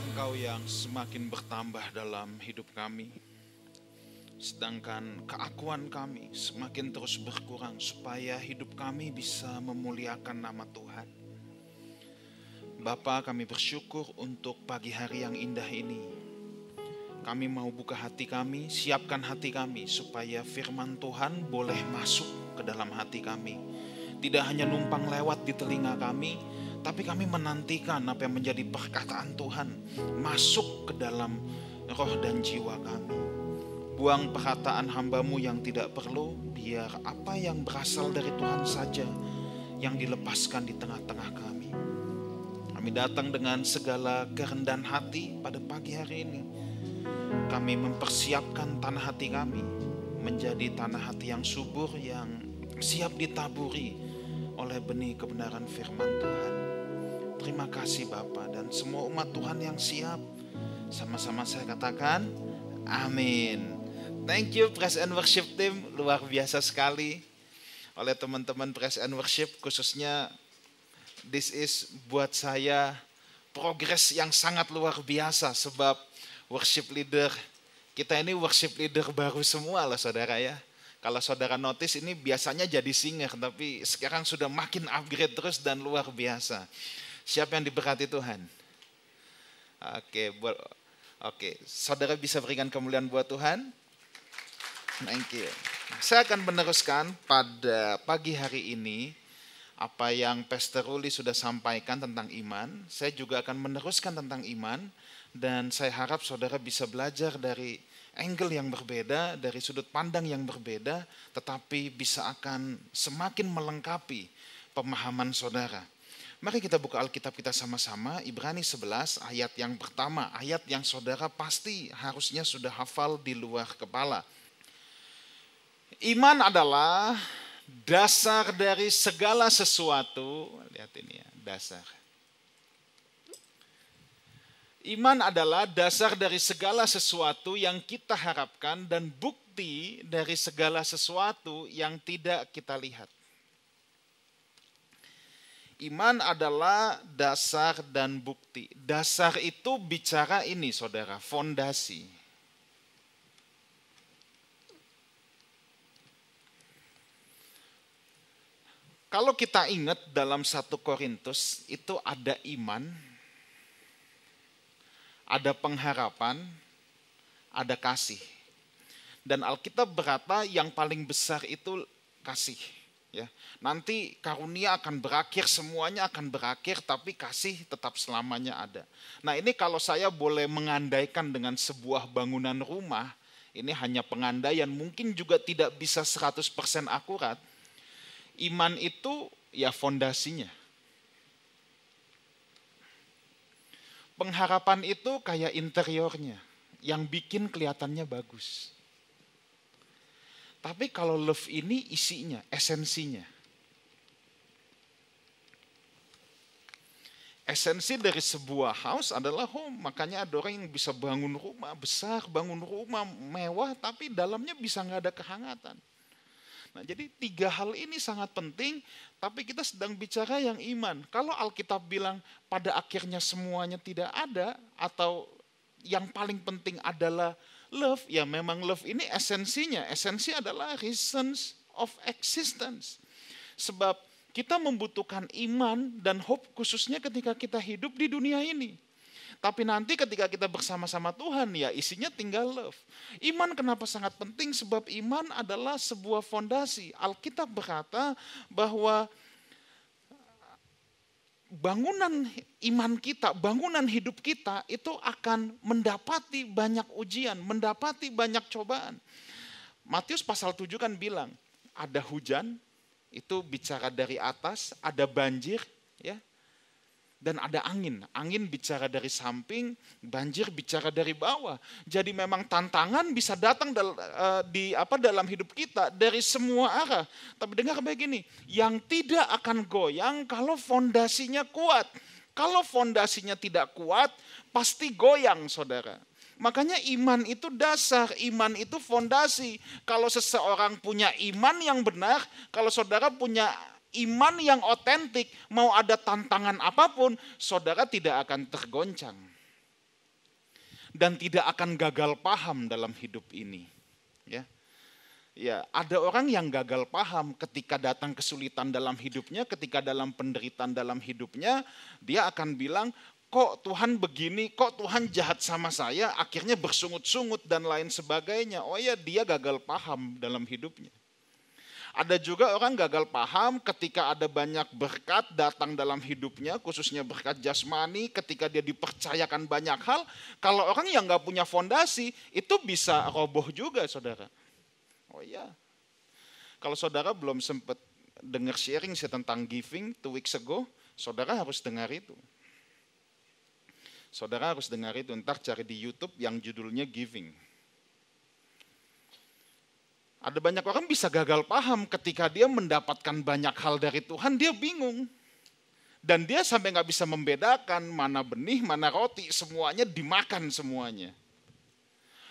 Engkau yang semakin bertambah dalam hidup kami. Sedangkan keakuan kami semakin terus berkurang supaya hidup kami bisa memuliakan nama Tuhan. Bapa kami bersyukur untuk pagi hari yang indah ini. Kami mau buka hati kami, siapkan hati kami supaya firman Tuhan boleh masuk ke dalam hati kami. Tidak hanya numpang lewat di telinga kami, tapi kami menantikan apa yang menjadi perkataan Tuhan masuk ke dalam roh dan jiwa kami. Buang perkataan hambamu yang tidak perlu, biar apa yang berasal dari Tuhan saja yang dilepaskan di tengah-tengah kami. Kami datang dengan segala kerendahan hati pada pagi hari ini. Kami mempersiapkan tanah hati kami menjadi tanah hati yang subur yang siap ditaburi oleh benih kebenaran firman Tuhan. Terima kasih Bapak dan semua umat Tuhan yang siap. Sama-sama saya katakan amin. Thank you Press and Worship Team, luar biasa sekali. Oleh teman-teman Press and Worship khususnya this is buat saya progres yang sangat luar biasa sebab worship leader kita ini worship leader baru semua lah saudara ya. Kalau saudara notice ini biasanya jadi singer tapi sekarang sudah makin upgrade terus dan luar biasa. Siapa yang diberkati Tuhan? Oke, buat Oke, saudara bisa berikan kemuliaan buat Tuhan. Thank you. Saya akan meneruskan pada pagi hari ini apa yang Pastor Ruli sudah sampaikan tentang iman. Saya juga akan meneruskan tentang iman dan saya harap saudara bisa belajar dari angle yang berbeda, dari sudut pandang yang berbeda, tetapi bisa akan semakin melengkapi pemahaman saudara. Mari kita buka Alkitab kita sama-sama, Ibrani 11 ayat yang pertama, ayat yang saudara pasti harusnya sudah hafal di luar kepala. Iman adalah dasar dari segala sesuatu, lihat ini ya, dasar. Iman adalah dasar dari segala sesuatu yang kita harapkan dan bukti dari segala sesuatu yang tidak kita lihat. Iman adalah dasar dan bukti. Dasar itu bicara ini saudara, fondasi. Kalau kita ingat dalam satu Korintus itu ada iman, ada pengharapan, ada kasih. Dan Alkitab berkata yang paling besar itu kasih. Ya, nanti karunia akan berakhir, semuanya akan berakhir, tapi kasih tetap selamanya ada. Nah ini kalau saya boleh mengandaikan dengan sebuah bangunan rumah, ini hanya pengandaian, mungkin juga tidak bisa 100% akurat. Iman itu ya fondasinya. Pengharapan itu kayak interiornya, yang bikin kelihatannya bagus. Tapi kalau love ini isinya, esensinya. Esensi dari sebuah house adalah home. Makanya ada orang yang bisa bangun rumah besar, bangun rumah mewah, tapi dalamnya bisa nggak ada kehangatan. Nah, jadi tiga hal ini sangat penting, tapi kita sedang bicara yang iman. Kalau Alkitab bilang pada akhirnya semuanya tidak ada, atau yang paling penting adalah love, ya memang love ini esensinya. Esensi adalah reasons of existence. Sebab kita membutuhkan iman dan hope khususnya ketika kita hidup di dunia ini. Tapi nanti ketika kita bersama-sama Tuhan ya isinya tinggal love. Iman kenapa sangat penting? Sebab iman adalah sebuah fondasi. Alkitab berkata bahwa bangunan iman kita, bangunan hidup kita itu akan mendapati banyak ujian, mendapati banyak cobaan. Matius pasal 7 kan bilang, ada hujan, itu bicara dari atas, ada banjir, ya, dan ada angin. Angin bicara dari samping, banjir bicara dari bawah. Jadi memang tantangan bisa datang uh, di apa dalam hidup kita dari semua arah. Tapi dengar baik ini, yang tidak akan goyang kalau fondasinya kuat. Kalau fondasinya tidak kuat, pasti goyang saudara. Makanya iman itu dasar, iman itu fondasi. Kalau seseorang punya iman yang benar, kalau saudara punya iman yang otentik, mau ada tantangan apa pun, saudara tidak akan tergoncang. dan tidak akan gagal paham dalam hidup ini. Ya. Ya, ada orang yang gagal paham ketika datang kesulitan dalam hidupnya, ketika dalam penderitaan dalam hidupnya, dia akan bilang, kok Tuhan begini, kok Tuhan jahat sama saya, akhirnya bersungut-sungut dan lain sebagainya. Oh ya, dia gagal paham dalam hidupnya. Ada juga orang gagal paham ketika ada banyak berkat datang dalam hidupnya, khususnya berkat jasmani, ketika dia dipercayakan banyak hal. Kalau orang yang nggak punya fondasi, itu bisa roboh juga, saudara. Oh iya. Kalau saudara belum sempat dengar sharing saya tentang giving two weeks ago, saudara harus dengar itu. Saudara harus dengar itu, ntar cari di Youtube yang judulnya giving. Ada banyak orang bisa gagal paham ketika dia mendapatkan banyak hal dari Tuhan, dia bingung. Dan dia sampai nggak bisa membedakan mana benih, mana roti, semuanya dimakan semuanya.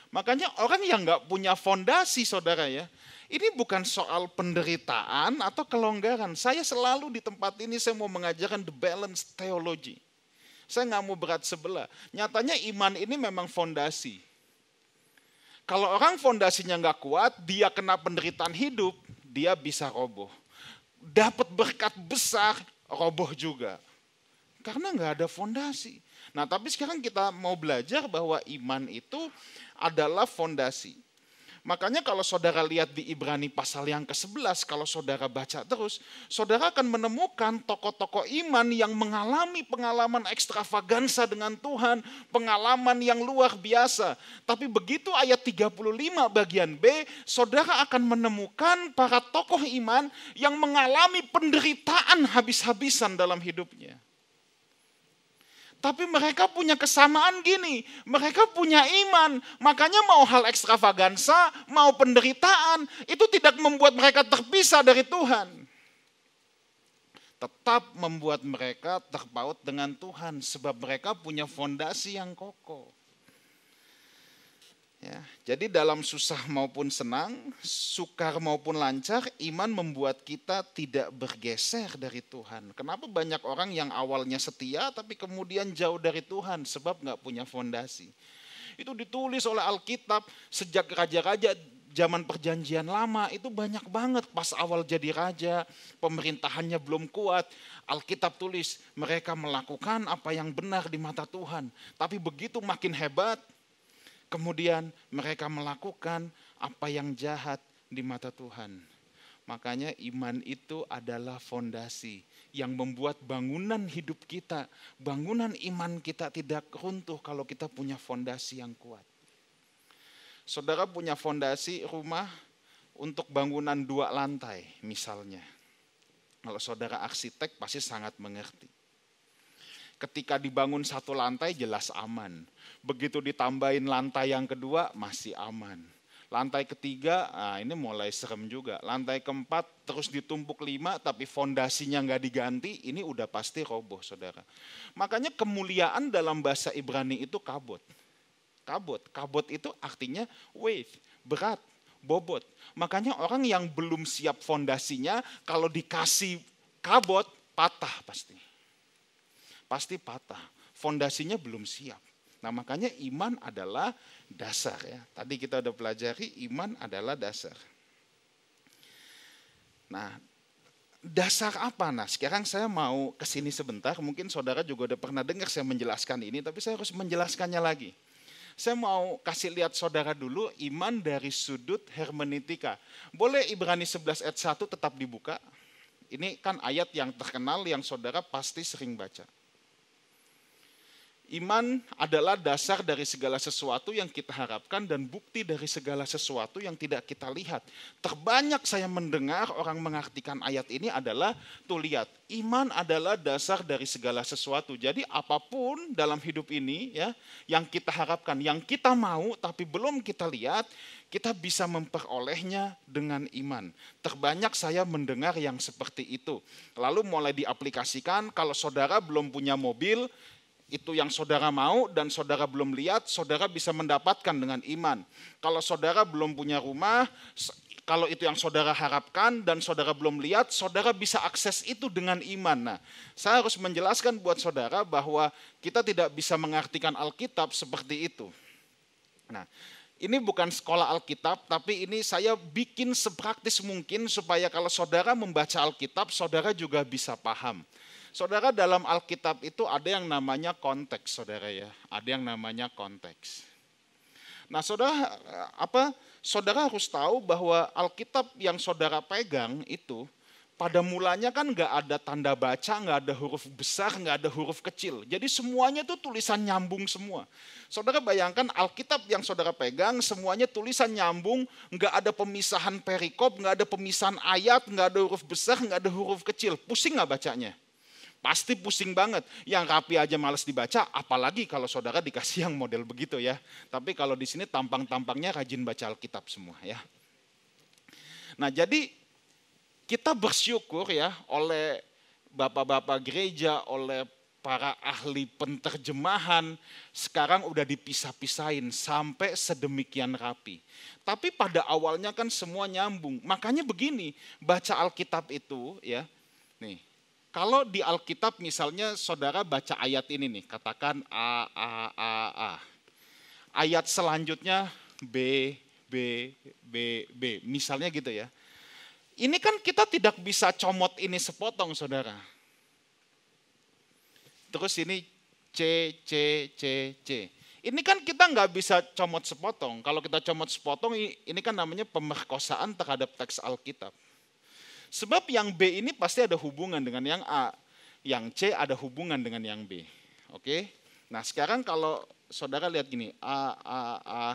Makanya orang yang nggak punya fondasi saudara ya, ini bukan soal penderitaan atau kelonggaran. Saya selalu di tempat ini saya mau mengajarkan the balance theology. Saya nggak mau berat sebelah. Nyatanya iman ini memang fondasi. Kalau orang fondasinya nggak kuat, dia kena penderitaan hidup, dia bisa roboh. Dapat berkat besar, roboh juga. Karena nggak ada fondasi. Nah tapi sekarang kita mau belajar bahwa iman itu adalah fondasi. Makanya kalau saudara lihat di Ibrani pasal yang ke-11, kalau saudara baca terus, saudara akan menemukan tokoh-tokoh iman yang mengalami pengalaman ekstravagansa dengan Tuhan, pengalaman yang luar biasa. Tapi begitu ayat 35 bagian B, saudara akan menemukan para tokoh iman yang mengalami penderitaan habis-habisan dalam hidupnya. Tapi mereka punya kesamaan gini, mereka punya iman. Makanya mau hal ekstravagansa, mau penderitaan, itu tidak membuat mereka terpisah dari Tuhan. Tetap membuat mereka terpaut dengan Tuhan, sebab mereka punya fondasi yang kokoh. Ya, jadi dalam susah maupun senang, sukar maupun lancar, iman membuat kita tidak bergeser dari Tuhan. Kenapa banyak orang yang awalnya setia tapi kemudian jauh dari Tuhan sebab nggak punya fondasi. Itu ditulis oleh Alkitab sejak raja-raja zaman perjanjian lama itu banyak banget pas awal jadi raja, pemerintahannya belum kuat. Alkitab tulis mereka melakukan apa yang benar di mata Tuhan. Tapi begitu makin hebat, Kemudian mereka melakukan apa yang jahat di mata Tuhan. Makanya iman itu adalah fondasi yang membuat bangunan hidup kita, bangunan iman kita tidak runtuh kalau kita punya fondasi yang kuat. Saudara punya fondasi rumah untuk bangunan dua lantai misalnya. Kalau saudara arsitek pasti sangat mengerti. Ketika dibangun satu lantai jelas aman begitu ditambahin lantai yang kedua masih aman. Lantai ketiga, nah ini mulai serem juga. Lantai keempat terus ditumpuk lima, tapi fondasinya nggak diganti, ini udah pasti roboh, saudara. Makanya kemuliaan dalam bahasa Ibrani itu kabut. Kabut, kabut itu artinya wave, berat, bobot. Makanya orang yang belum siap fondasinya, kalau dikasih kabut, patah pasti. Pasti patah. Fondasinya belum siap. Nah makanya iman adalah dasar ya. Tadi kita udah pelajari iman adalah dasar. Nah dasar apa? Nah sekarang saya mau ke sini sebentar. Mungkin saudara juga udah pernah dengar saya menjelaskan ini. Tapi saya harus menjelaskannya lagi. Saya mau kasih lihat saudara dulu iman dari sudut hermeneutika. Boleh Ibrani 11 ayat 1 tetap dibuka? Ini kan ayat yang terkenal yang saudara pasti sering baca. Iman adalah dasar dari segala sesuatu yang kita harapkan dan bukti dari segala sesuatu yang tidak kita lihat. Terbanyak saya mendengar orang mengartikan ayat ini adalah, tuh lihat, iman adalah dasar dari segala sesuatu. Jadi apa pun dalam hidup ini ya yang kita harapkan, yang kita mau tapi belum kita lihat, kita bisa memperolehnya dengan iman. Terbanyak saya mendengar yang seperti itu. Lalu mulai diaplikasikan kalau saudara belum punya mobil, itu yang saudara mau dan saudara belum lihat, saudara bisa mendapatkan dengan iman. Kalau saudara belum punya rumah, kalau itu yang saudara harapkan dan saudara belum lihat, saudara bisa akses itu dengan iman. Nah, saya harus menjelaskan buat saudara bahwa kita tidak bisa mengartikan Alkitab seperti itu. Nah, ini bukan sekolah Alkitab, tapi ini saya bikin sepraktis mungkin supaya kalau saudara membaca Alkitab, saudara juga bisa paham. Saudara dalam Alkitab itu ada yang namanya konteks, saudara ya. Ada yang namanya konteks. Nah, saudara apa? Saudara harus tahu bahwa Alkitab yang saudara pegang itu pada mulanya kan nggak ada tanda baca, nggak ada huruf besar, nggak ada huruf kecil. Jadi semuanya itu tulisan nyambung semua. Saudara bayangkan Alkitab yang saudara pegang, semuanya tulisan nyambung, nggak ada pemisahan perikop, nggak ada pemisahan ayat, nggak ada huruf besar, nggak ada huruf kecil. Pusing nggak bacanya? Pasti pusing banget. Yang rapi aja males dibaca, apalagi kalau saudara dikasih yang model begitu ya. Tapi kalau di sini tampang-tampangnya rajin baca Alkitab semua ya. Nah jadi kita bersyukur ya oleh bapak-bapak gereja, oleh para ahli penterjemahan sekarang udah dipisah-pisahin sampai sedemikian rapi. Tapi pada awalnya kan semua nyambung. Makanya begini, baca Alkitab itu ya. Nih, kalau di Alkitab misalnya saudara baca ayat ini nih, katakan A A A A. Ayat selanjutnya B B B B. Misalnya gitu ya. Ini kan kita tidak bisa comot ini sepotong saudara. Terus ini C, C, C, C. Ini kan kita nggak bisa comot sepotong. Kalau kita comot sepotong, ini kan namanya pemerkosaan terhadap teks Alkitab. Sebab yang B ini pasti ada hubungan dengan yang A. Yang C ada hubungan dengan yang B. Oke? Nah sekarang kalau saudara lihat gini, A, A, A,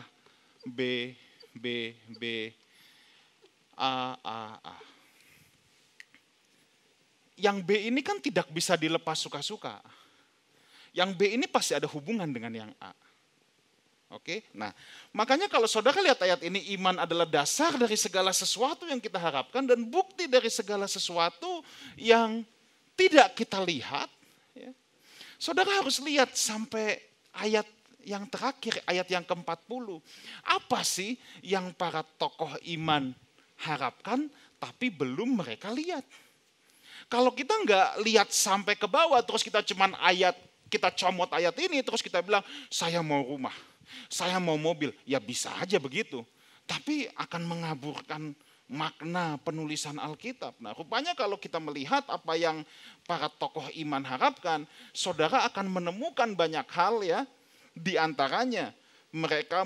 B, B, B, A, A, A. Yang B ini kan tidak bisa dilepas suka-suka. Yang B ini pasti ada hubungan dengan yang A. Oke, nah makanya kalau saudara lihat ayat ini iman adalah dasar dari segala sesuatu yang kita harapkan dan bukti dari segala sesuatu yang tidak kita lihat. Ya. Saudara harus lihat sampai ayat yang terakhir, ayat yang ke-40. Apa sih yang para tokoh iman harapkan tapi belum mereka lihat. Kalau kita nggak lihat sampai ke bawah terus kita cuman ayat kita comot ayat ini terus kita bilang saya mau rumah, saya mau mobil, ya bisa aja begitu. Tapi akan mengaburkan makna penulisan Alkitab. Nah, rupanya kalau kita melihat apa yang para tokoh iman harapkan, saudara akan menemukan banyak hal ya, di antaranya mereka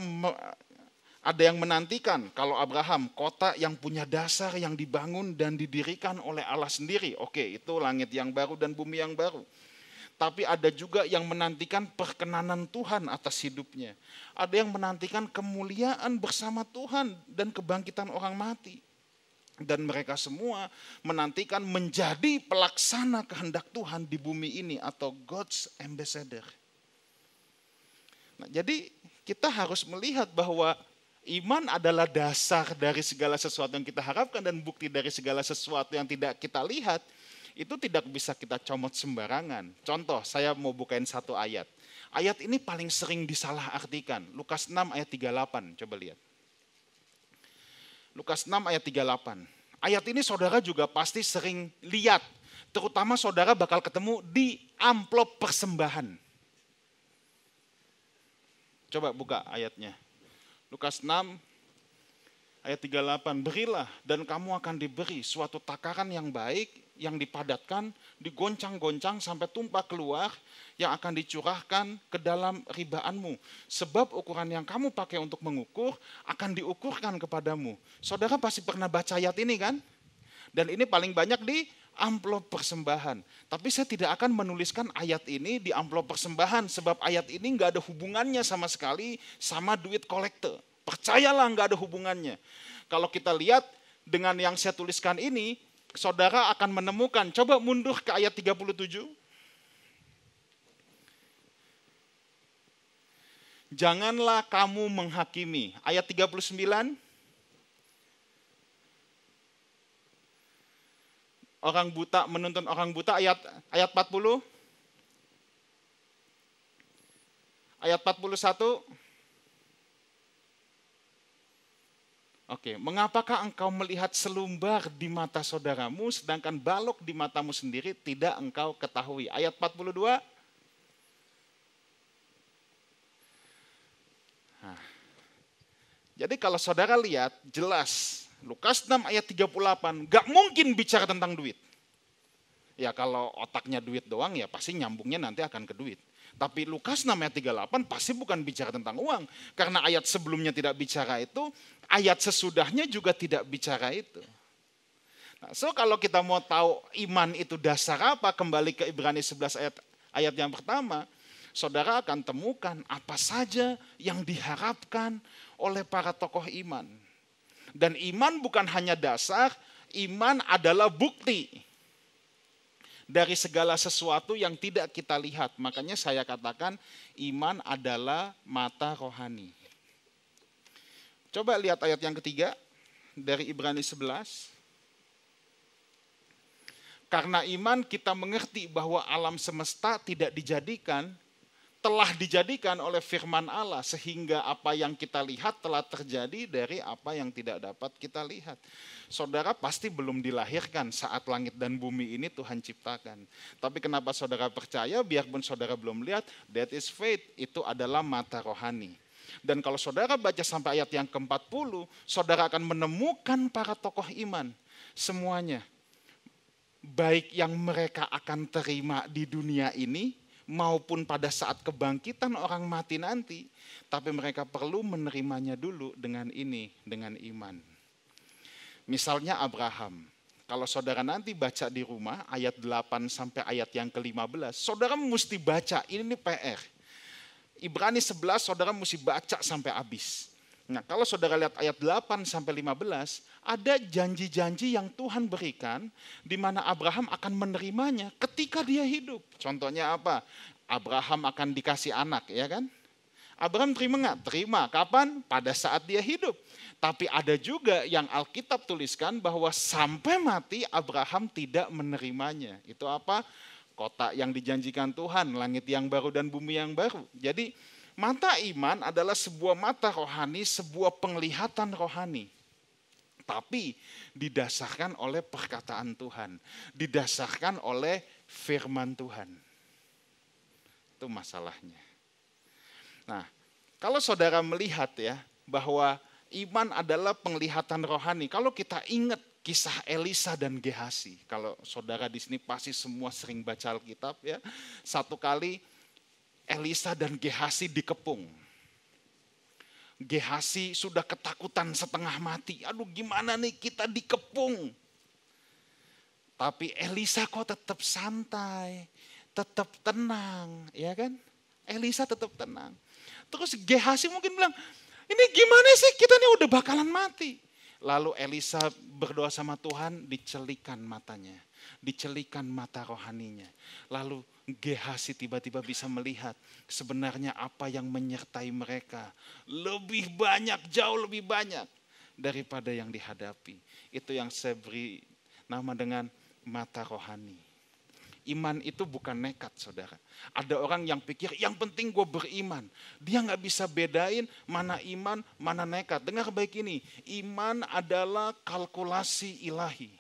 ada yang menantikan kalau Abraham kota yang punya dasar yang dibangun dan didirikan oleh Allah sendiri. Oke, itu langit yang baru dan bumi yang baru. Tapi ada juga yang menantikan perkenanan Tuhan atas hidupnya. Ada yang menantikan kemuliaan bersama Tuhan dan kebangkitan orang mati. Dan mereka semua menantikan menjadi pelaksana kehendak Tuhan di bumi ini atau God's ambassador. Nah, jadi kita harus melihat bahwa Iman adalah dasar dari segala sesuatu yang kita harapkan dan bukti dari segala sesuatu yang tidak kita lihat. Itu tidak bisa kita comot sembarangan. Contoh, saya mau bukain satu ayat. Ayat ini paling sering disalah artikan. Lukas 6 ayat 38, coba lihat. Lukas 6 ayat 38. Ayat ini saudara juga pasti sering lihat. Terutama saudara bakal ketemu di amplop persembahan. Coba buka ayatnya. Lukas 6 ayat 38, berilah dan kamu akan diberi suatu takaran yang baik, yang dipadatkan, digoncang-goncang sampai tumpah keluar, yang akan dicurahkan ke dalam ribaanmu. Sebab ukuran yang kamu pakai untuk mengukur akan diukurkan kepadamu. Saudara pasti pernah baca ayat ini kan? Dan ini paling banyak di amplop persembahan. Tapi saya tidak akan menuliskan ayat ini di amplop persembahan sebab ayat ini nggak ada hubungannya sama sekali sama duit kolektor. Percayalah nggak ada hubungannya. Kalau kita lihat dengan yang saya tuliskan ini, saudara akan menemukan, coba mundur ke ayat 37. Janganlah kamu menghakimi. Ayat 39. orang buta menuntun orang buta ayat ayat 40 ayat 41 Oke, mengapakah engkau melihat selumbar di mata saudaramu sedangkan balok di matamu sendiri tidak engkau ketahui? Ayat 42. Nah, Jadi kalau saudara lihat jelas Lukas 6 ayat 38 gak mungkin bicara tentang duit. Ya kalau otaknya duit doang ya pasti nyambungnya nanti akan ke duit. Tapi Lukas 6 ayat 38 pasti bukan bicara tentang uang. Karena ayat sebelumnya tidak bicara itu, ayat sesudahnya juga tidak bicara itu. Nah, so kalau kita mau tahu iman itu dasar apa, kembali ke Ibrani 11 ayat ayat yang pertama, saudara akan temukan apa saja yang diharapkan oleh para tokoh iman. Dan iman bukan hanya dasar, iman adalah bukti dari segala sesuatu yang tidak kita lihat. Makanya saya katakan iman adalah mata rohani. Coba lihat ayat yang ketiga dari Ibrani 11. Karena iman kita mengerti bahwa alam semesta tidak dijadikan, telah dijadikan oleh firman Allah sehingga apa yang kita lihat telah terjadi dari apa yang tidak dapat kita lihat. Saudara pasti belum dilahirkan saat langit dan bumi ini Tuhan ciptakan. Tapi kenapa saudara percaya biarpun saudara belum lihat, that is faith, itu adalah mata rohani. Dan kalau saudara baca sampai ayat yang ke-40, saudara akan menemukan para tokoh iman semuanya baik yang mereka akan terima di dunia ini maupun pada saat kebangkitan orang mati nanti, tapi mereka perlu menerimanya dulu dengan ini, dengan iman. Misalnya Abraham. Kalau saudara nanti baca di rumah ayat 8 sampai ayat yang ke-15, saudara mesti baca, ini PR. Ibrani 11 saudara mesti baca sampai habis. Nah, kalau saudara lihat ayat 8 sampai 15, ada janji-janji yang Tuhan berikan di mana Abraham akan menerimanya ketika dia hidup. Contohnya apa? Abraham akan dikasih anak, ya kan? Abraham terima nggak? Terima. Kapan? Pada saat dia hidup. Tapi ada juga yang Alkitab tuliskan bahwa sampai mati Abraham tidak menerimanya. Itu apa? Kota yang dijanjikan Tuhan, langit yang baru dan bumi yang baru. Jadi Mata iman adalah sebuah mata rohani, sebuah penglihatan rohani. Tapi didasarkan oleh perkataan Tuhan, didasarkan oleh firman Tuhan. Itu masalahnya. Nah, kalau saudara melihat ya bahwa iman adalah penglihatan rohani. Kalau kita ingat kisah Elisa dan Gehasi, kalau saudara di sini pasti semua sering baca Alkitab ya. Satu kali Elisa dan Gehasi dikepung. Gehasi sudah ketakutan setengah mati. Aduh gimana nih kita dikepung. Tapi Elisa kok tetap santai, tetap tenang, ya kan? Elisa tetap tenang. Terus Gehasi mungkin bilang, ini gimana sih kita nih udah bakalan mati. Lalu Elisa berdoa sama Tuhan, dicelikan matanya. Dicelikan mata rohaninya. Lalu Gehasi tiba-tiba bisa melihat sebenarnya apa yang menyertai mereka. Lebih banyak, jauh lebih banyak daripada yang dihadapi. Itu yang saya beri nama dengan mata rohani. Iman itu bukan nekat saudara. Ada orang yang pikir yang penting gue beriman. Dia nggak bisa bedain mana iman, mana nekat. Dengar baik ini, iman adalah kalkulasi ilahi.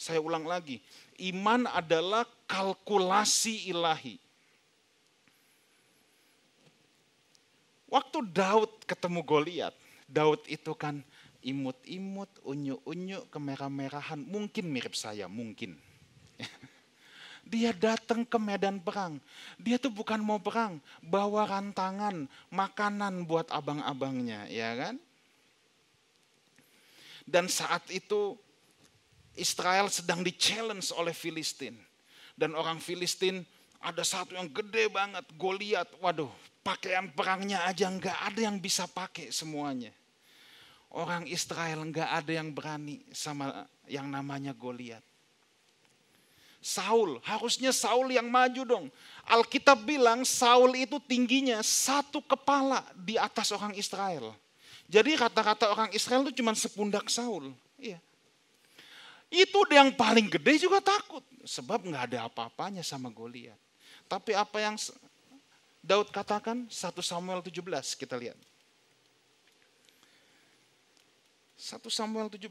Saya ulang lagi, iman adalah kalkulasi ilahi. Waktu Daud ketemu Goliat, Daud itu kan imut-imut, unyu-unyu, kemerah-merahan, mungkin mirip saya, mungkin. Dia datang ke medan perang. Dia tuh bukan mau perang, bawa rantangan, makanan buat abang-abangnya, ya kan? Dan saat itu Israel sedang di-challenge oleh Filistin. Dan orang Filistin ada satu yang gede banget, Goliat. Waduh, pakaian perangnya aja nggak ada yang bisa pakai semuanya. Orang Israel nggak ada yang berani sama yang namanya Goliat. Saul, harusnya Saul yang maju dong. Alkitab bilang Saul itu tingginya satu kepala di atas orang Israel. Jadi rata-rata orang Israel itu cuma sepundak Saul. Iya. Itu yang paling gede juga takut. Sebab nggak ada apa-apanya sama Goliat. Tapi apa yang Daud katakan 1 Samuel 17 kita lihat. 1 Samuel 17.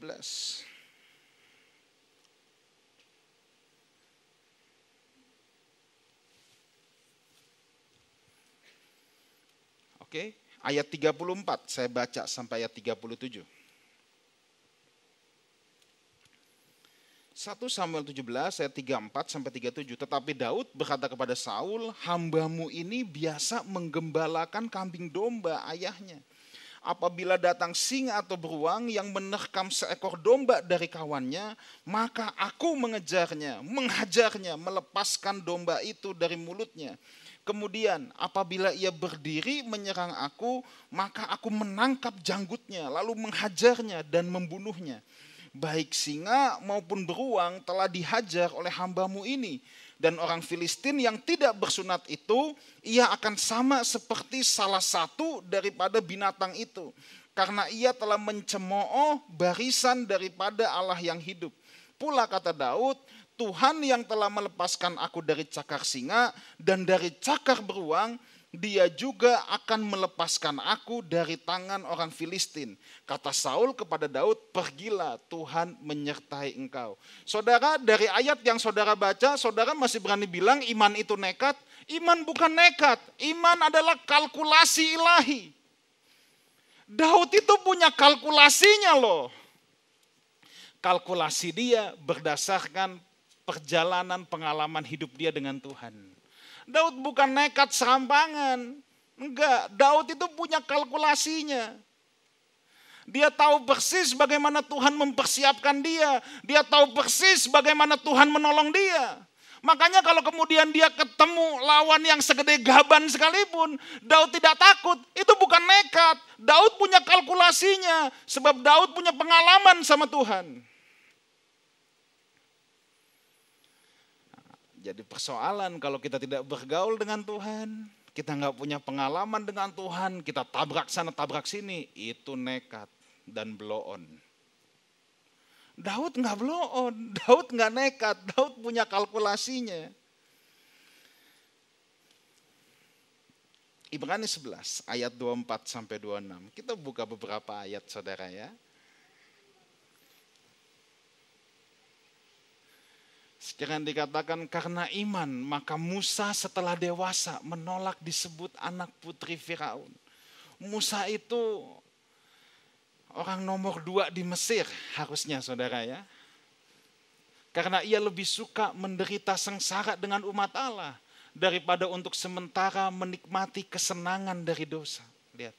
Oke, ayat 34, saya baca sampai ayat 37. 1 Samuel 17 ayat 34 sampai 37. Tetapi Daud berkata kepada Saul, hambamu ini biasa menggembalakan kambing domba ayahnya. Apabila datang singa atau beruang yang menerkam seekor domba dari kawannya, maka aku mengejarnya, menghajarnya, melepaskan domba itu dari mulutnya. Kemudian apabila ia berdiri menyerang aku, maka aku menangkap janggutnya, lalu menghajarnya dan membunuhnya baik singa maupun beruang telah dihajar oleh hambamu ini. Dan orang Filistin yang tidak bersunat itu, ia akan sama seperti salah satu daripada binatang itu. Karena ia telah mencemooh barisan daripada Allah yang hidup. Pula kata Daud, Tuhan yang telah melepaskan aku dari cakar singa dan dari cakar beruang, dia juga akan melepaskan aku dari tangan orang Filistin. Kata Saul kepada Daud, pergilah Tuhan menyertai engkau. Saudara, dari ayat yang saudara baca, saudara masih berani bilang iman itu nekat? Iman bukan nekat, iman adalah kalkulasi ilahi. Daud itu punya kalkulasinya loh. Kalkulasi dia berdasarkan perjalanan pengalaman hidup dia dengan Tuhan Daud bukan nekat serampangan. Enggak, Daud itu punya kalkulasinya. Dia tahu persis bagaimana Tuhan mempersiapkan dia. Dia tahu persis bagaimana Tuhan menolong dia. Makanya kalau kemudian dia ketemu lawan yang segede gaban sekalipun, Daud tidak takut. Itu bukan nekat. Daud punya kalkulasinya. Sebab Daud punya pengalaman sama Tuhan. Jadi persoalan kalau kita tidak bergaul dengan Tuhan, kita nggak punya pengalaman dengan Tuhan, kita tabrak sana tabrak sini, itu nekat dan blow on. Daud nggak blow on, Daud nggak nekat, Daud punya kalkulasinya. Ibrani 11 ayat 24 sampai 26. Kita buka beberapa ayat saudara ya. Sekarang dikatakan karena iman maka Musa setelah dewasa menolak disebut anak putri Firaun. Musa itu orang nomor dua di Mesir harusnya saudara ya. Karena ia lebih suka menderita sengsara dengan umat Allah daripada untuk sementara menikmati kesenangan dari dosa. Lihat.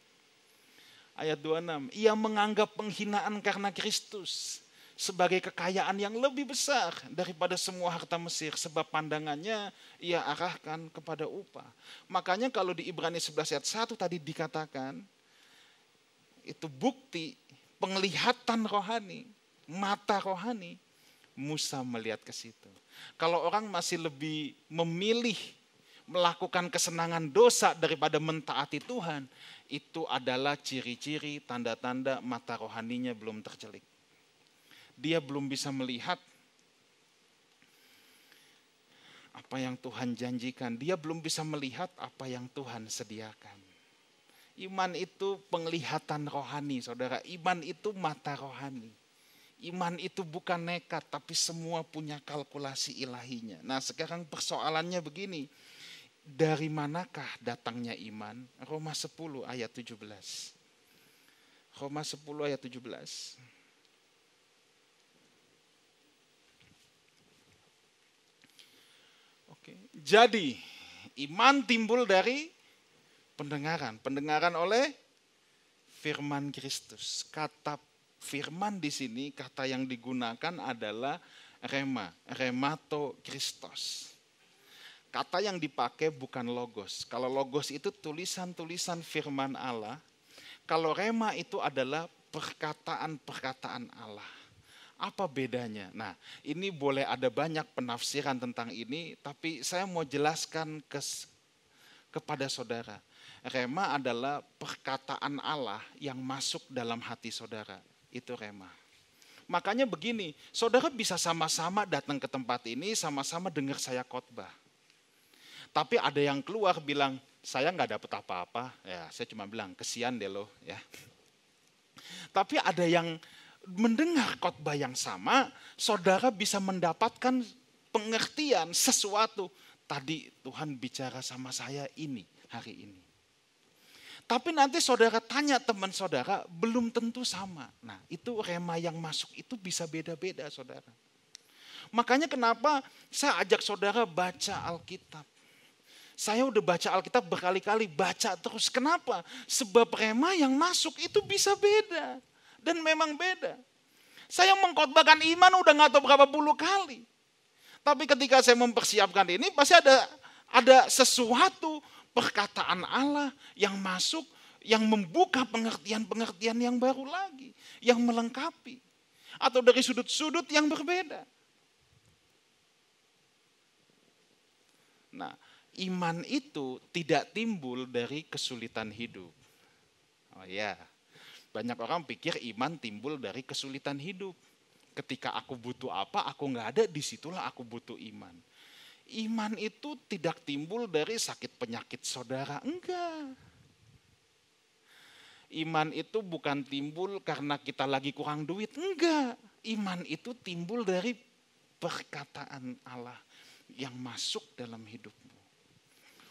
Ayat 26. Ia menganggap penghinaan karena Kristus sebagai kekayaan yang lebih besar daripada semua harta Mesir sebab pandangannya ia arahkan kepada upah. Makanya kalau di Ibrani 11 ayat 1 tadi dikatakan itu bukti penglihatan rohani, mata rohani Musa melihat ke situ. Kalau orang masih lebih memilih melakukan kesenangan dosa daripada mentaati Tuhan, itu adalah ciri-ciri tanda-tanda mata rohaninya belum tercelik dia belum bisa melihat apa yang Tuhan janjikan. Dia belum bisa melihat apa yang Tuhan sediakan. Iman itu penglihatan rohani, saudara. Iman itu mata rohani. Iman itu bukan nekat, tapi semua punya kalkulasi ilahinya. Nah sekarang persoalannya begini. Dari manakah datangnya iman? Roma 10 ayat 17. Roma 10 ayat 17. Jadi iman timbul dari pendengaran. Pendengaran oleh firman Kristus. Kata firman di sini, kata yang digunakan adalah rema, remato Kristus. Kata yang dipakai bukan logos. Kalau logos itu tulisan-tulisan firman Allah. Kalau rema itu adalah perkataan-perkataan Allah. Apa bedanya? Nah, ini boleh ada banyak penafsiran tentang ini, tapi saya mau jelaskan ke, kepada saudara. Rema adalah perkataan Allah yang masuk dalam hati saudara. Itu rema. Makanya begini, saudara bisa sama-sama datang ke tempat ini, sama-sama dengar saya khotbah. Tapi ada yang keluar bilang, saya nggak dapat apa-apa. Ya, saya cuma bilang, kesian deh loh. Ya. Tapi ada yang mendengar khotbah yang sama, saudara bisa mendapatkan pengertian sesuatu. Tadi Tuhan bicara sama saya ini hari ini. Tapi nanti saudara tanya teman saudara, belum tentu sama. Nah itu rema yang masuk itu bisa beda-beda saudara. Makanya kenapa saya ajak saudara baca Alkitab. Saya udah baca Alkitab berkali-kali, baca terus. Kenapa? Sebab rema yang masuk itu bisa beda. Dan memang beda. Saya mengkhotbahkan iman udah nggak tahu berapa puluh kali. Tapi ketika saya mempersiapkan ini pasti ada ada sesuatu perkataan Allah yang masuk yang membuka pengertian-pengertian yang baru lagi, yang melengkapi atau dari sudut-sudut yang berbeda. Nah, iman itu tidak timbul dari kesulitan hidup. Oh ya, banyak orang pikir iman timbul dari kesulitan hidup. Ketika aku butuh apa, aku nggak ada, di situlah aku butuh iman. Iman itu tidak timbul dari sakit penyakit saudara, enggak. Iman itu bukan timbul karena kita lagi kurang duit, enggak. Iman itu timbul dari perkataan Allah yang masuk dalam hidupmu.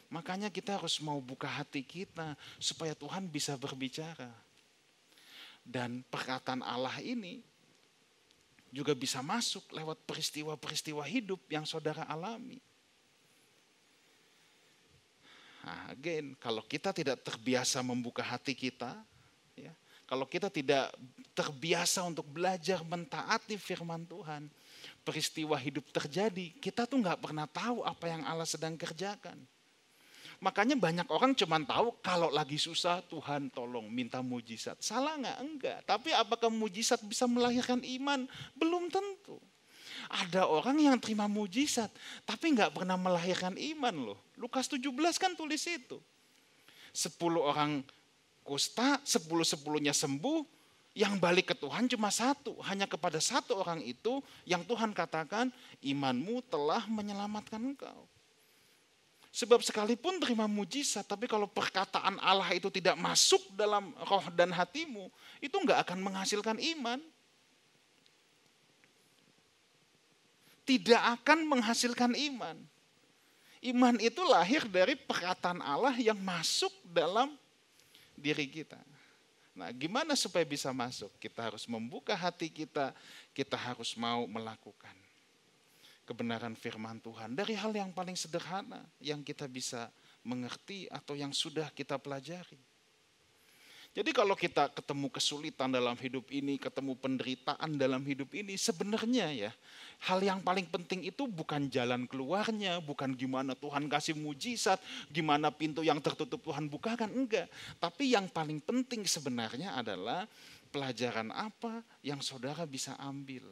Makanya kita harus mau buka hati kita supaya Tuhan bisa berbicara. Dan perkataan Allah ini juga bisa masuk lewat peristiwa-peristiwa hidup yang saudara alami. Nah, again, kalau kita tidak terbiasa membuka hati kita, ya, kalau kita tidak terbiasa untuk belajar mentaati firman Tuhan, peristiwa hidup terjadi, kita tuh nggak pernah tahu apa yang Allah sedang kerjakan. Makanya banyak orang cuma tahu kalau lagi susah Tuhan tolong minta mujizat. Salah nggak? Enggak. Tapi apakah mujizat bisa melahirkan iman? Belum tentu. Ada orang yang terima mujizat tapi nggak pernah melahirkan iman loh. Lukas 17 kan tulis itu. Sepuluh orang kusta, sepuluh sepuluhnya sembuh, yang balik ke Tuhan cuma satu. Hanya kepada satu orang itu yang Tuhan katakan imanmu telah menyelamatkan engkau. Sebab sekalipun terima mujizat, tapi kalau perkataan Allah itu tidak masuk dalam roh dan hatimu, itu nggak akan menghasilkan iman. Tidak akan menghasilkan iman. Iman itu lahir dari perkataan Allah yang masuk dalam diri kita. Nah, gimana supaya bisa masuk? Kita harus membuka hati kita, kita harus mau melakukan kebenaran firman Tuhan dari hal yang paling sederhana yang kita bisa mengerti atau yang sudah kita pelajari. Jadi kalau kita ketemu kesulitan dalam hidup ini, ketemu penderitaan dalam hidup ini, sebenarnya ya hal yang paling penting itu bukan jalan keluarnya, bukan gimana Tuhan kasih mujizat, gimana pintu yang tertutup Tuhan bukakan, enggak. Tapi yang paling penting sebenarnya adalah pelajaran apa yang saudara bisa ambil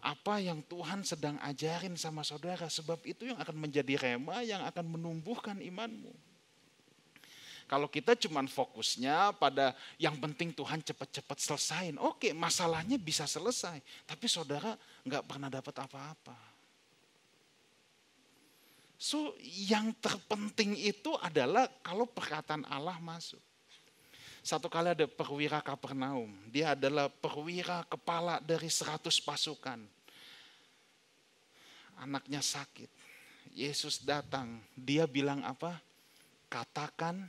apa yang Tuhan sedang ajarin sama saudara. Sebab itu yang akan menjadi rema yang akan menumbuhkan imanmu. Kalau kita cuma fokusnya pada yang penting Tuhan cepat-cepat selesain. Oke masalahnya bisa selesai. Tapi saudara nggak pernah dapat apa-apa. So yang terpenting itu adalah kalau perkataan Allah masuk. Satu kali ada perwira Kapernaum. Dia adalah perwira kepala dari seratus pasukan. Anaknya sakit. Yesus datang. Dia bilang apa? Katakan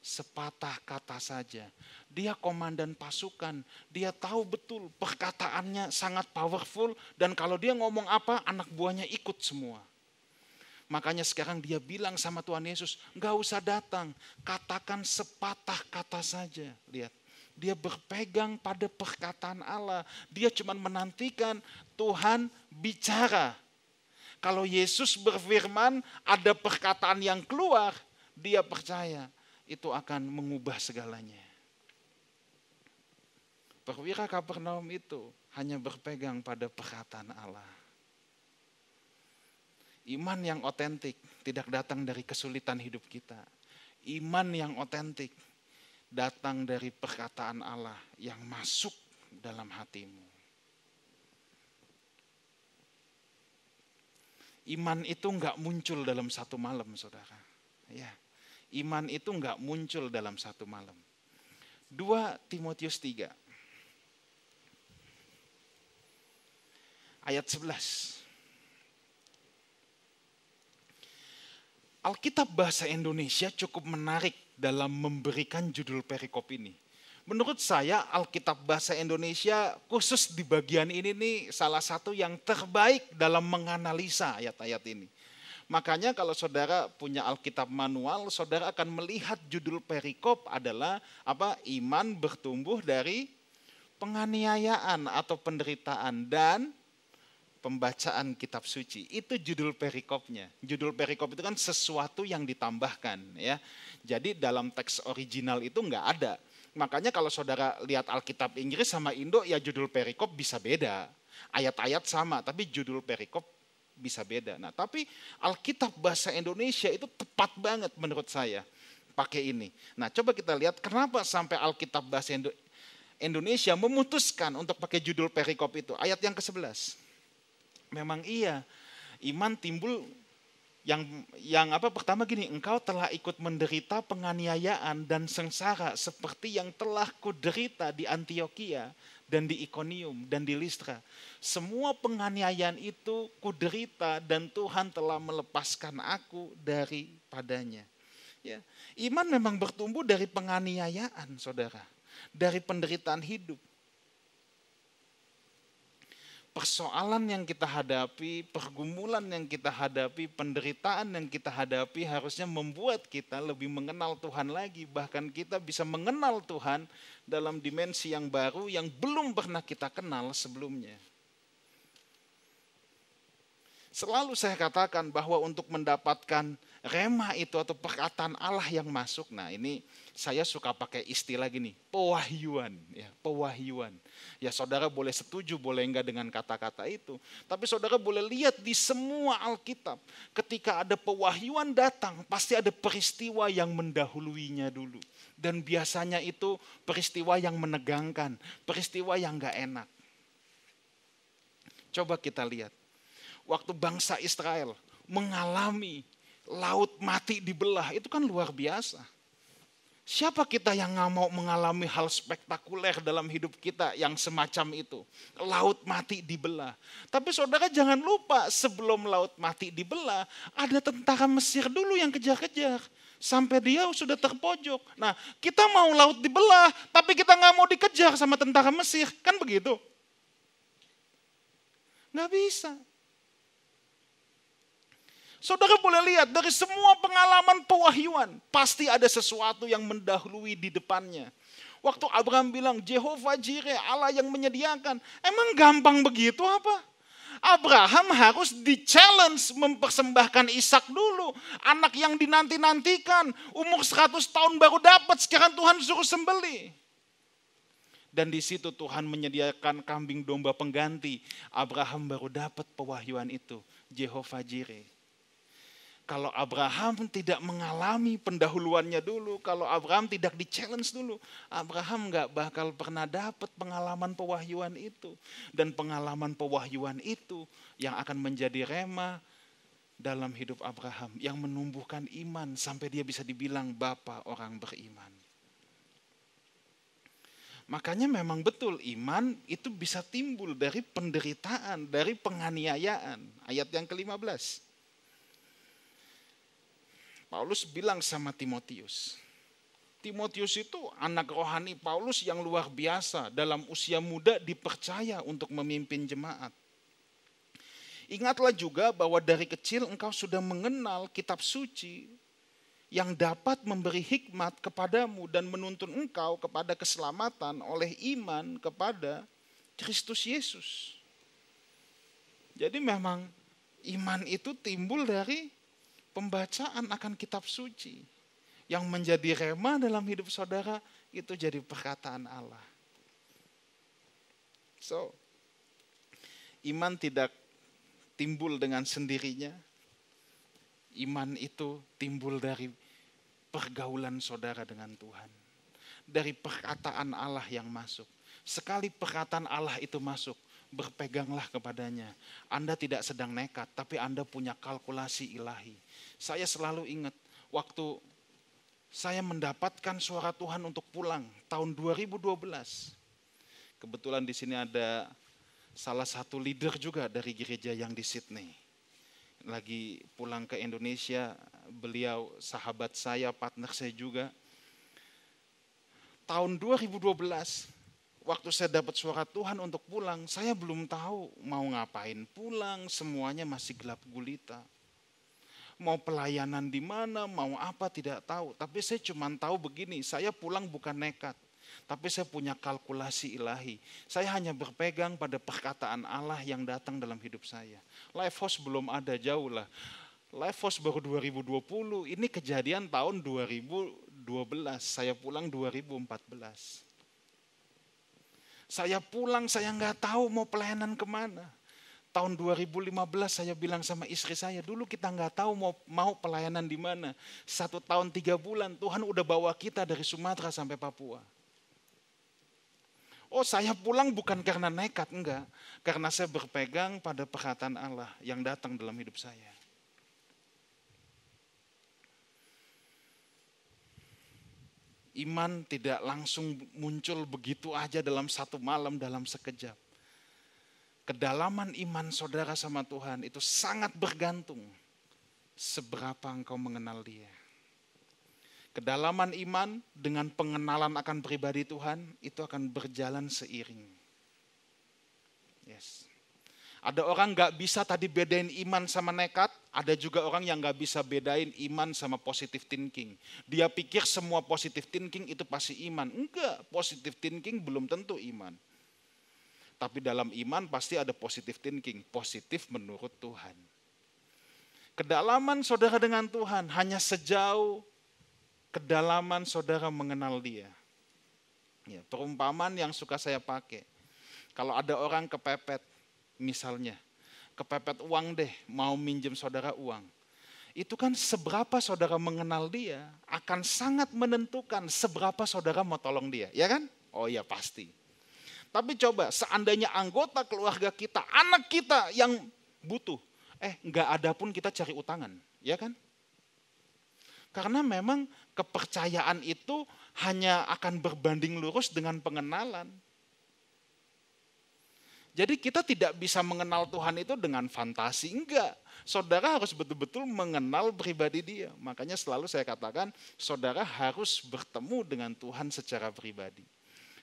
sepatah kata saja. Dia komandan pasukan. Dia tahu betul perkataannya sangat powerful. Dan kalau dia ngomong apa, anak buahnya ikut semua. Makanya sekarang dia bilang sama Tuhan Yesus, nggak usah datang, katakan sepatah kata saja. Lihat, dia berpegang pada perkataan Allah. Dia cuma menantikan Tuhan bicara. Kalau Yesus berfirman, ada perkataan yang keluar, dia percaya itu akan mengubah segalanya. Perwira Kapernaum itu hanya berpegang pada perkataan Allah. Iman yang otentik tidak datang dari kesulitan hidup kita. Iman yang otentik datang dari perkataan Allah yang masuk dalam hatimu. Iman itu enggak muncul dalam satu malam, saudara. Ya, iman itu enggak muncul dalam satu malam. 2 Timotius 3 ayat 11. Alkitab bahasa Indonesia cukup menarik dalam memberikan judul perikop ini. Menurut saya Alkitab Bahasa Indonesia khusus di bagian ini nih salah satu yang terbaik dalam menganalisa ayat-ayat ini. Makanya kalau saudara punya Alkitab manual, saudara akan melihat judul perikop adalah apa? Iman bertumbuh dari penganiayaan atau penderitaan dan pembacaan kitab suci. Itu judul perikopnya. Judul perikop itu kan sesuatu yang ditambahkan ya. Jadi dalam teks original itu enggak ada. Makanya kalau saudara lihat Alkitab Inggris sama Indo ya judul perikop bisa beda. Ayat-ayat sama tapi judul perikop bisa beda. Nah, tapi Alkitab bahasa Indonesia itu tepat banget menurut saya pakai ini. Nah, coba kita lihat kenapa sampai Alkitab bahasa Indonesia memutuskan untuk pakai judul perikop itu. Ayat yang ke-11. Memang iya, iman timbul yang yang apa pertama gini, engkau telah ikut menderita penganiayaan dan sengsara seperti yang telah kuderita di Antioquia dan di Ikonium dan di Listra. Semua penganiayaan itu kuderita dan Tuhan telah melepaskan aku daripadanya. Ya, iman memang bertumbuh dari penganiayaan, saudara, dari penderitaan hidup persoalan yang kita hadapi, pergumulan yang kita hadapi, penderitaan yang kita hadapi harusnya membuat kita lebih mengenal Tuhan lagi. Bahkan kita bisa mengenal Tuhan dalam dimensi yang baru yang belum pernah kita kenal sebelumnya. Selalu saya katakan bahwa untuk mendapatkan rema itu atau perkataan Allah yang masuk. Nah ini saya suka pakai istilah gini, pewahyuan. Ya, pewahyuan. Ya saudara boleh setuju, boleh enggak dengan kata-kata itu. Tapi saudara boleh lihat di semua Alkitab. Ketika ada pewahyuan datang, pasti ada peristiwa yang mendahuluinya dulu. Dan biasanya itu peristiwa yang menegangkan, peristiwa yang enggak enak. Coba kita lihat waktu bangsa Israel mengalami laut mati dibelah, itu kan luar biasa. Siapa kita yang nggak mau mengalami hal spektakuler dalam hidup kita yang semacam itu? Laut mati dibelah. Tapi saudara jangan lupa sebelum laut mati dibelah, ada tentara Mesir dulu yang kejar-kejar. Sampai dia sudah terpojok. Nah kita mau laut dibelah, tapi kita nggak mau dikejar sama tentara Mesir. Kan begitu? Nggak bisa. Saudara boleh lihat dari semua pengalaman pewahyuan, pasti ada sesuatu yang mendahului di depannya. Waktu Abraham bilang, Jehovah Jireh, Allah yang menyediakan. Emang gampang begitu apa? Abraham harus di-challenge mempersembahkan Ishak dulu. Anak yang dinanti-nantikan, umur 100 tahun baru dapat, sekarang Tuhan suruh sembeli. Dan di situ Tuhan menyediakan kambing domba pengganti. Abraham baru dapat pewahyuan itu. Jehovah Jireh kalau Abraham tidak mengalami pendahuluannya dulu, kalau Abraham tidak di-challenge dulu, Abraham nggak bakal pernah dapat pengalaman pewahyuan itu. Dan pengalaman pewahyuan itu yang akan menjadi rema dalam hidup Abraham, yang menumbuhkan iman sampai dia bisa dibilang Bapa orang beriman. Makanya memang betul iman itu bisa timbul dari penderitaan, dari penganiayaan. Ayat yang ke-15. Paulus bilang sama Timotius, Timotius itu anak rohani Paulus yang luar biasa dalam usia muda dipercaya untuk memimpin jemaat. Ingatlah juga bahwa dari kecil engkau sudah mengenal kitab suci yang dapat memberi hikmat kepadamu dan menuntun engkau kepada keselamatan oleh iman kepada Kristus Yesus. Jadi memang iman itu timbul dari pembacaan akan kitab suci yang menjadi rema dalam hidup saudara itu jadi perkataan Allah. So, iman tidak timbul dengan sendirinya. Iman itu timbul dari pergaulan saudara dengan Tuhan. Dari perkataan Allah yang masuk. Sekali perkataan Allah itu masuk, berpeganglah kepadanya. Anda tidak sedang nekat, tapi Anda punya kalkulasi ilahi saya selalu ingat waktu saya mendapatkan suara Tuhan untuk pulang tahun 2012. Kebetulan di sini ada salah satu leader juga dari gereja yang di Sydney. Lagi pulang ke Indonesia, beliau sahabat saya, partner saya juga. tahun 2012 waktu saya dapat suara Tuhan untuk pulang, saya belum tahu mau ngapain pulang, semuanya masih gelap gulita. Mau pelayanan di mana, mau apa tidak tahu. Tapi saya cuma tahu begini, saya pulang bukan nekat. Tapi saya punya kalkulasi ilahi. Saya hanya berpegang pada perkataan Allah yang datang dalam hidup saya. Life House belum ada jauh lah. Life House baru 2020, ini kejadian tahun 2012, saya pulang 2014. Saya pulang, saya nggak tahu mau pelayanan ke mana. Tahun 2015 saya bilang sama istri saya, dulu kita nggak tahu mau, mau pelayanan di mana. Satu tahun tiga bulan Tuhan udah bawa kita dari Sumatera sampai Papua. Oh saya pulang bukan karena nekat, enggak. Karena saya berpegang pada perkataan Allah yang datang dalam hidup saya. Iman tidak langsung muncul begitu aja dalam satu malam, dalam sekejap. Kedalaman iman saudara sama Tuhan itu sangat bergantung seberapa engkau mengenal dia. Kedalaman iman dengan pengenalan akan pribadi Tuhan itu akan berjalan seiring. Yes. Ada orang nggak bisa tadi bedain iman sama nekat, ada juga orang yang nggak bisa bedain iman sama positive thinking. Dia pikir semua positive thinking itu pasti iman. Enggak, positive thinking belum tentu iman. Tapi dalam iman pasti ada positive thinking, positif menurut Tuhan. Kedalaman saudara dengan Tuhan hanya sejauh kedalaman saudara mengenal dia. Ya, perumpamaan yang suka saya pakai. Kalau ada orang kepepet, misalnya, kepepet uang deh, mau minjem saudara uang. Itu kan seberapa saudara mengenal dia akan sangat menentukan seberapa saudara mau tolong dia, ya kan? Oh iya pasti. Tapi coba seandainya anggota keluarga kita, anak kita yang butuh, eh nggak ada pun kita cari utangan, ya kan? Karena memang kepercayaan itu hanya akan berbanding lurus dengan pengenalan. Jadi kita tidak bisa mengenal Tuhan itu dengan fantasi, enggak. Saudara harus betul-betul mengenal pribadi dia. Makanya selalu saya katakan, saudara harus bertemu dengan Tuhan secara pribadi.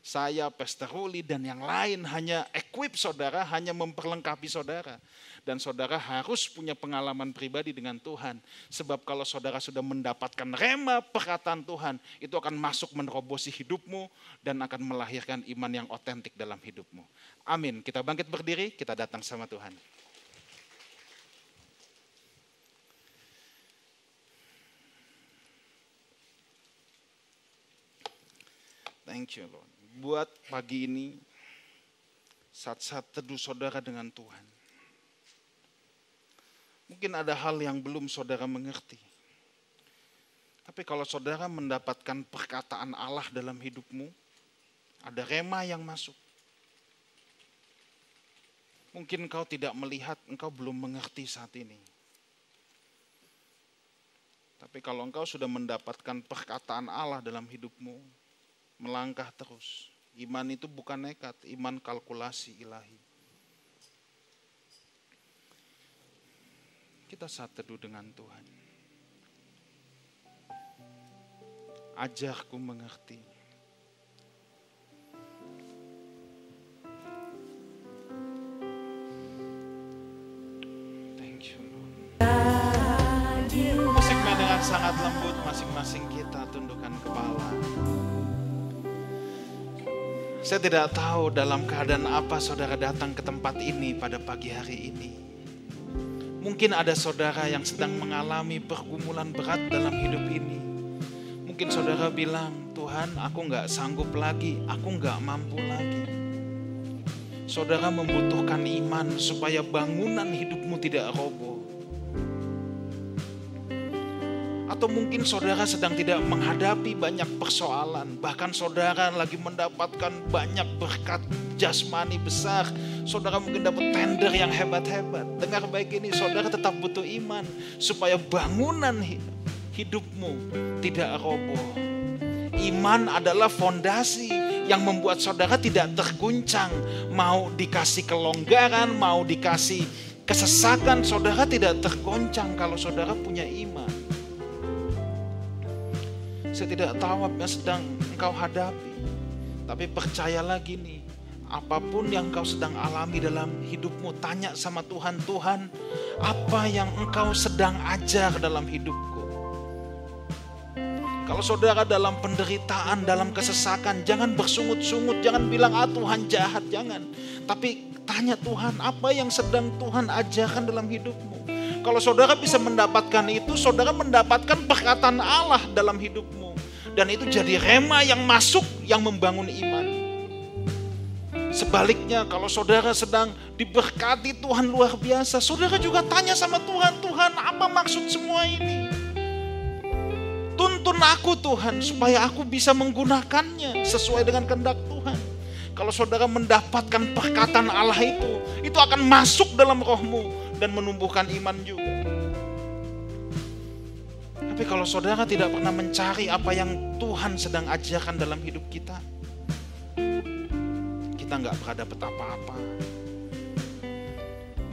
Saya, Pastor Ruli, dan yang lain hanya equip saudara, hanya memperlengkapi saudara. Dan saudara harus punya pengalaman pribadi dengan Tuhan. Sebab kalau saudara sudah mendapatkan rema perkataan Tuhan, itu akan masuk menerobosi hidupmu dan akan melahirkan iman yang otentik dalam hidupmu. Amin. Kita bangkit berdiri, kita datang sama Tuhan. Thank you Lord buat pagi ini saat-saat teduh saudara dengan Tuhan. Mungkin ada hal yang belum saudara mengerti. Tapi kalau saudara mendapatkan perkataan Allah dalam hidupmu, ada rema yang masuk. Mungkin kau tidak melihat, engkau belum mengerti saat ini. Tapi kalau engkau sudah mendapatkan perkataan Allah dalam hidupmu, melangkah terus. Iman itu bukan nekat, iman kalkulasi ilahi. Kita saat teduh dengan Tuhan. Ajarku mengerti. Thank you Lord. Musiknya dengan sangat lembut masing-masing kita tundukkan kepala. Saya tidak tahu dalam keadaan apa saudara datang ke tempat ini pada pagi hari ini. Mungkin ada saudara yang sedang mengalami pergumulan berat dalam hidup ini. Mungkin saudara bilang, Tuhan aku nggak sanggup lagi, aku nggak mampu lagi. Saudara membutuhkan iman supaya bangunan hidupmu tidak roboh. Atau mungkin saudara sedang tidak menghadapi banyak persoalan. Bahkan saudara lagi mendapatkan banyak berkat jasmani besar. Saudara mungkin dapat tender yang hebat-hebat. Dengar baik ini, saudara tetap butuh iman. Supaya bangunan hidupmu tidak roboh. Iman adalah fondasi yang membuat saudara tidak terguncang. Mau dikasih kelonggaran, mau dikasih kesesakan, saudara tidak tergoncang kalau saudara punya iman. Saya tidak tahu apa yang sedang engkau hadapi. Tapi percayalah gini, apa pun yang engkau sedang alami dalam hidupmu, tanya sama Tuhan, Tuhan, apa yang engkau sedang ajar dalam hidupku? Kalau saudara dalam penderitaan, dalam kesesakan, jangan bersungut-sungut, jangan bilang, ah Tuhan jahat, jangan. Tapi tanya Tuhan, apa yang sedang Tuhan ajarkan dalam hidupmu? Kalau saudara bisa mendapatkan itu, saudara mendapatkan perkataan Allah dalam hidupmu. Dan itu jadi rema yang masuk, yang membangun iman. Sebaliknya kalau saudara sedang diberkati Tuhan luar biasa, saudara juga tanya sama Tuhan, Tuhan apa maksud semua ini? Tuntun aku Tuhan supaya aku bisa menggunakannya sesuai dengan kehendak Tuhan. Kalau saudara mendapatkan perkataan Allah itu, itu akan masuk dalam rohmu dan menumbuhkan iman juga. Tapi kalau saudara tidak pernah mencari apa yang Tuhan sedang ajarkan dalam hidup kita, kita nggak dapat apa-apa.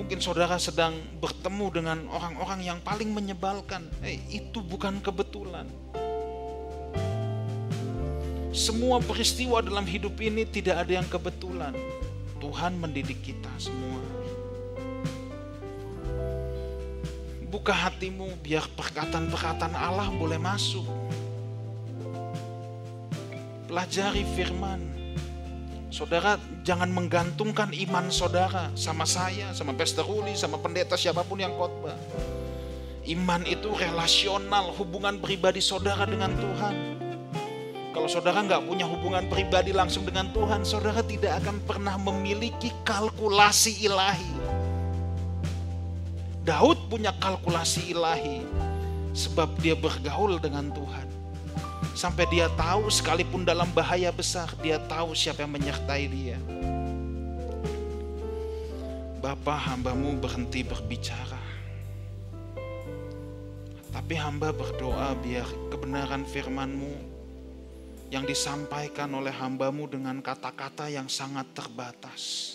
Mungkin saudara sedang bertemu dengan orang-orang yang paling menyebalkan. Eh, itu bukan kebetulan. Semua peristiwa dalam hidup ini tidak ada yang kebetulan. Tuhan mendidik kita semua. Buka hatimu biar perkataan-perkataan Allah boleh masuk. Pelajari firman. Saudara jangan menggantungkan iman saudara sama saya, sama Pastor Uli, sama pendeta siapa pun yang khotbah. Iman itu relasional, hubungan pribadi saudara dengan Tuhan. Kalau saudara nggak punya hubungan pribadi langsung dengan Tuhan, saudara tidak akan pernah memiliki kalkulasi ilahi. Daud punya kalkulasi ilahi sebab dia bergaul dengan Tuhan. Sampai dia tahu sekalipun dalam bahaya besar, dia tahu siapa yang menyertai dia. Bapa hambamu berhenti berbicara. Tapi hamba berdoa biar kebenaran firmanmu yang disampaikan oleh hambamu dengan kata-kata yang sangat terbatas.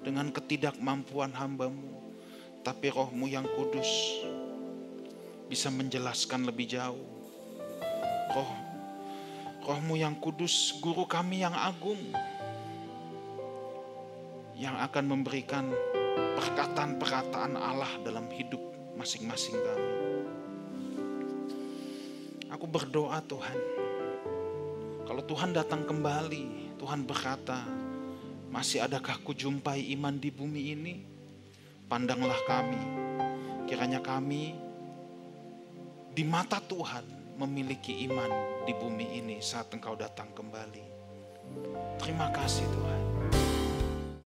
Dengan ketidakmampuan hambamu tapi rohmu yang kudus bisa menjelaskan lebih jauh. Roh, rohmu yang kudus, guru kami yang agung, yang akan memberikan perkataan-perkataan Allah dalam hidup masing-masing kami. Aku berdoa Tuhan, kalau Tuhan datang kembali, Tuhan berkata, masih adakah kujumpai iman di bumi ini? Pandanglah kami. Kiranya kami di mata Tuhan memiliki iman di bumi ini saat Engkau datang kembali. Terima kasih Tuhan.